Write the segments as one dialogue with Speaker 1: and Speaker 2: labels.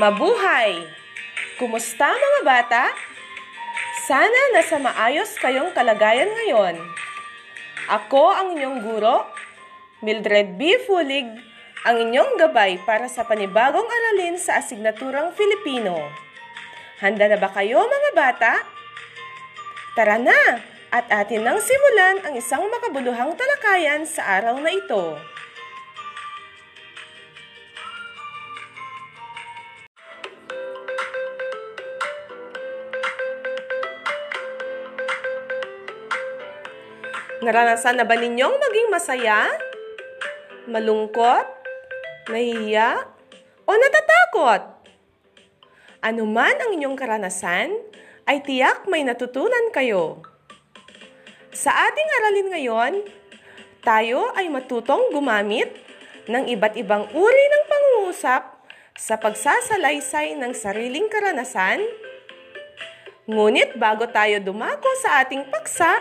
Speaker 1: Mabuhay! Kumusta mga bata? Sana nasa maayos kayong kalagayan ngayon. Ako ang inyong guro, Mildred B. Fulig, ang inyong gabay para sa panibagong aralin sa asignaturang Filipino. Handa na ba kayo mga bata? Tara na at atin nang simulan ang isang makabuluhang talakayan sa araw na ito. Naranasan na ba ninyong maging masaya? Malungkot? Nahihiya? O natatakot? Ano man ang inyong karanasan, ay tiyak may natutunan kayo. Sa ating aralin ngayon, tayo ay matutong gumamit ng iba't ibang uri ng pangungusap sa pagsasalaysay ng sariling karanasan. Ngunit bago tayo dumako sa ating paksa,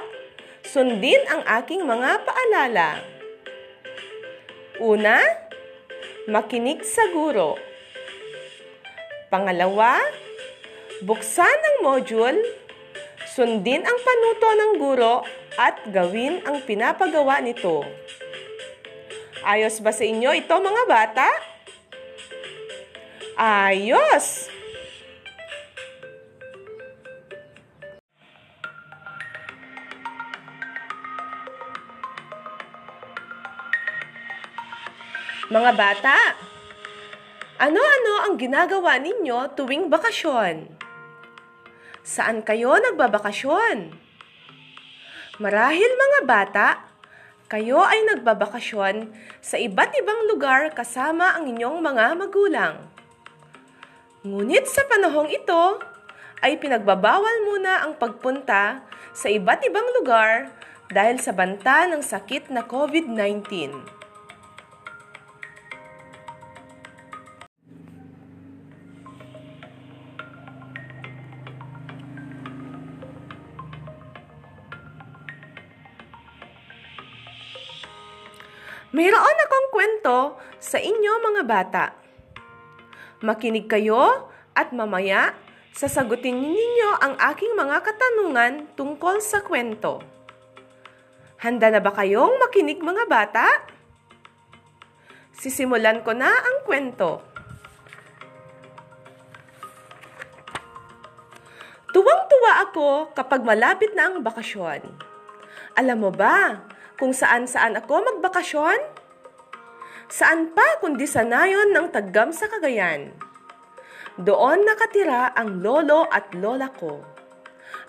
Speaker 1: Sundin ang aking mga paalala. Una, makinig sa guro. Pangalawa, buksan ang module, sundin ang panuto ng guro at gawin ang pinapagawa nito. Ayos ba sa inyo ito mga bata? Ayos! Mga bata, ano-ano ang ginagawa ninyo tuwing bakasyon? Saan kayo nagbabakasyon? Marahil mga bata, kayo ay nagbabakasyon sa iba't ibang lugar kasama ang inyong mga magulang. Ngunit sa panahong ito, ay pinagbabawal muna ang pagpunta sa iba't ibang lugar dahil sa banta ng sakit na COVID-19. Mayroon akong kwento sa inyo mga bata. Makinig kayo at mamaya sasagutin ninyo ang aking mga katanungan tungkol sa kwento. Handa na ba kayong makinig mga bata? Sisimulan ko na ang kwento. Tuwang-tuwa ako kapag malapit na ang bakasyon. Alam mo ba, kung saan-saan ako magbakasyon? Saan pa kundi sa nayon ng taggam sa Cagayan? Doon nakatira ang lolo at lola ko.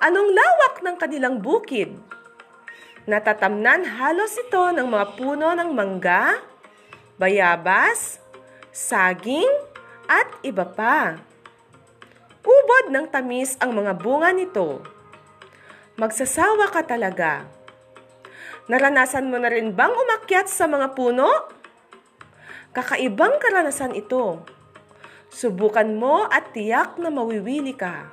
Speaker 1: Anong lawak ng kanilang bukid? Natatamnan halos ito ng mga puno ng mangga, bayabas, saging, at iba pa. Ubod ng tamis ang mga bunga nito. Magsasawa ka talaga. Naranasan mo na rin bang umakyat sa mga puno? Kakaibang karanasan ito. Subukan mo at tiyak na mawiwili ka.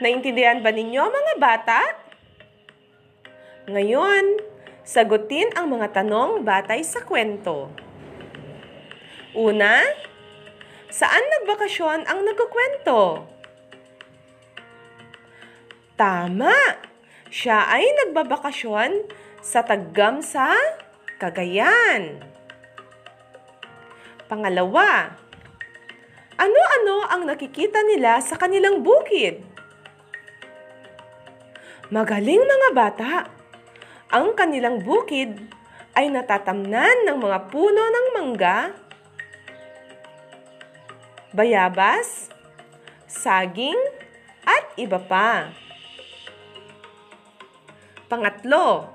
Speaker 1: Naintindihan ba ninyo mga bata? Ngayon, sagutin ang mga tanong batay sa kwento. Una, saan nagbakasyon ang nagkukwento? Tama! Siya ay nagbabakasyon sa Taggam sa Cagayan. Pangalawa, ano-ano ang nakikita nila sa kanilang bukid? Magaling mga bata! Ang kanilang bukid ay natatamnan ng mga puno ng mangga bayabas, saging, at iba pa. Pangatlo,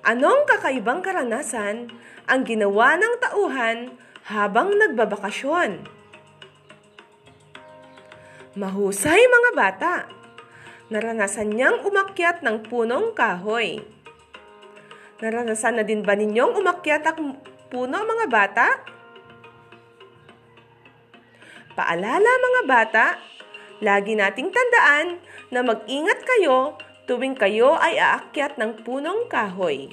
Speaker 1: anong kakaibang karanasan ang ginawa ng tauhan habang nagbabakasyon? Mahusay mga bata. Naranasan niyang umakyat ng punong kahoy. Naranasan na din ba ninyong umakyat ang puno mga bata? Paalala mga bata, lagi nating tandaan na mag-ingat kayo tuwing kayo ay aakyat ng punong kahoy.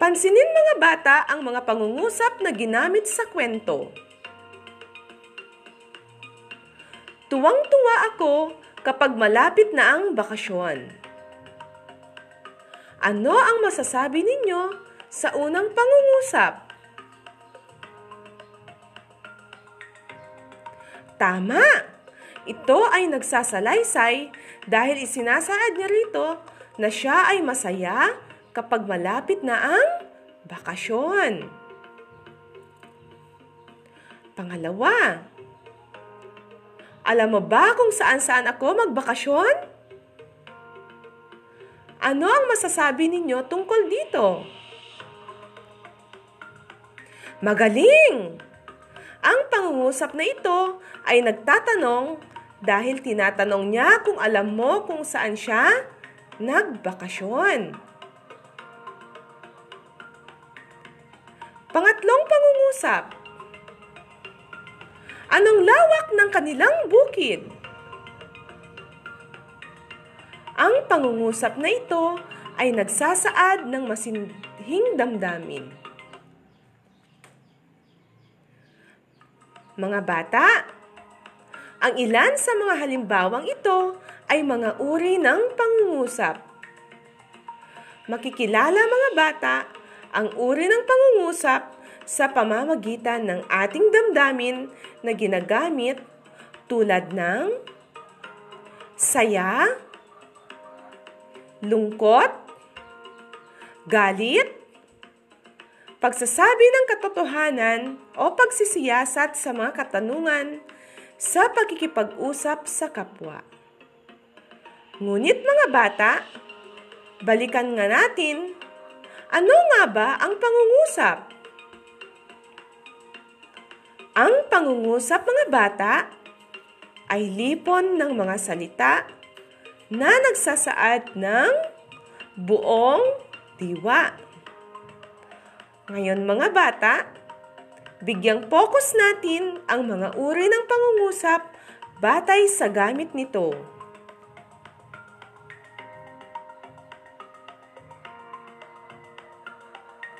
Speaker 1: Pansinin mga bata ang mga pangungusap na ginamit sa kwento. Tuwang-tuwa ako kapag malapit na ang bakasyon. Ano ang masasabi ninyo sa unang pangungusap? Tama! Ito ay nagsasalaysay dahil isinasaad niya rito na siya ay masaya kapag malapit na ang bakasyon. Pangalawa, alam mo ba kung saan-saan ako magbakasyon? Ano ang masasabi ninyo tungkol dito? Magaling! Ang pangungusap na ito ay nagtatanong dahil tinatanong niya kung alam mo kung saan siya nagbakasyon. Pangatlong pangungusap. Anong lawak ng kanilang bukid? Ang pangungusap na ito ay nagsasaad ng masindhing damdamin. Mga bata, ang ilan sa mga halimbawang ito ay mga uri ng pangungusap. Makikilala mga bata ang uri ng pangungusap sa pamamagitan ng ating damdamin na ginagamit tulad ng saya, lungkot, galit, pagsasabi ng katotohanan o pagsisiyasat sa mga katanungan sa pagkikipag-usap sa kapwa. Ngunit mga bata, balikan nga natin, ano nga ba ang pangungusap? Ang pangungusap mga bata ay lipon ng mga salita na nagsasaad ng buong diwa. Ngayon mga bata, bigyang focus natin ang mga uri ng pangungusap batay sa gamit nito.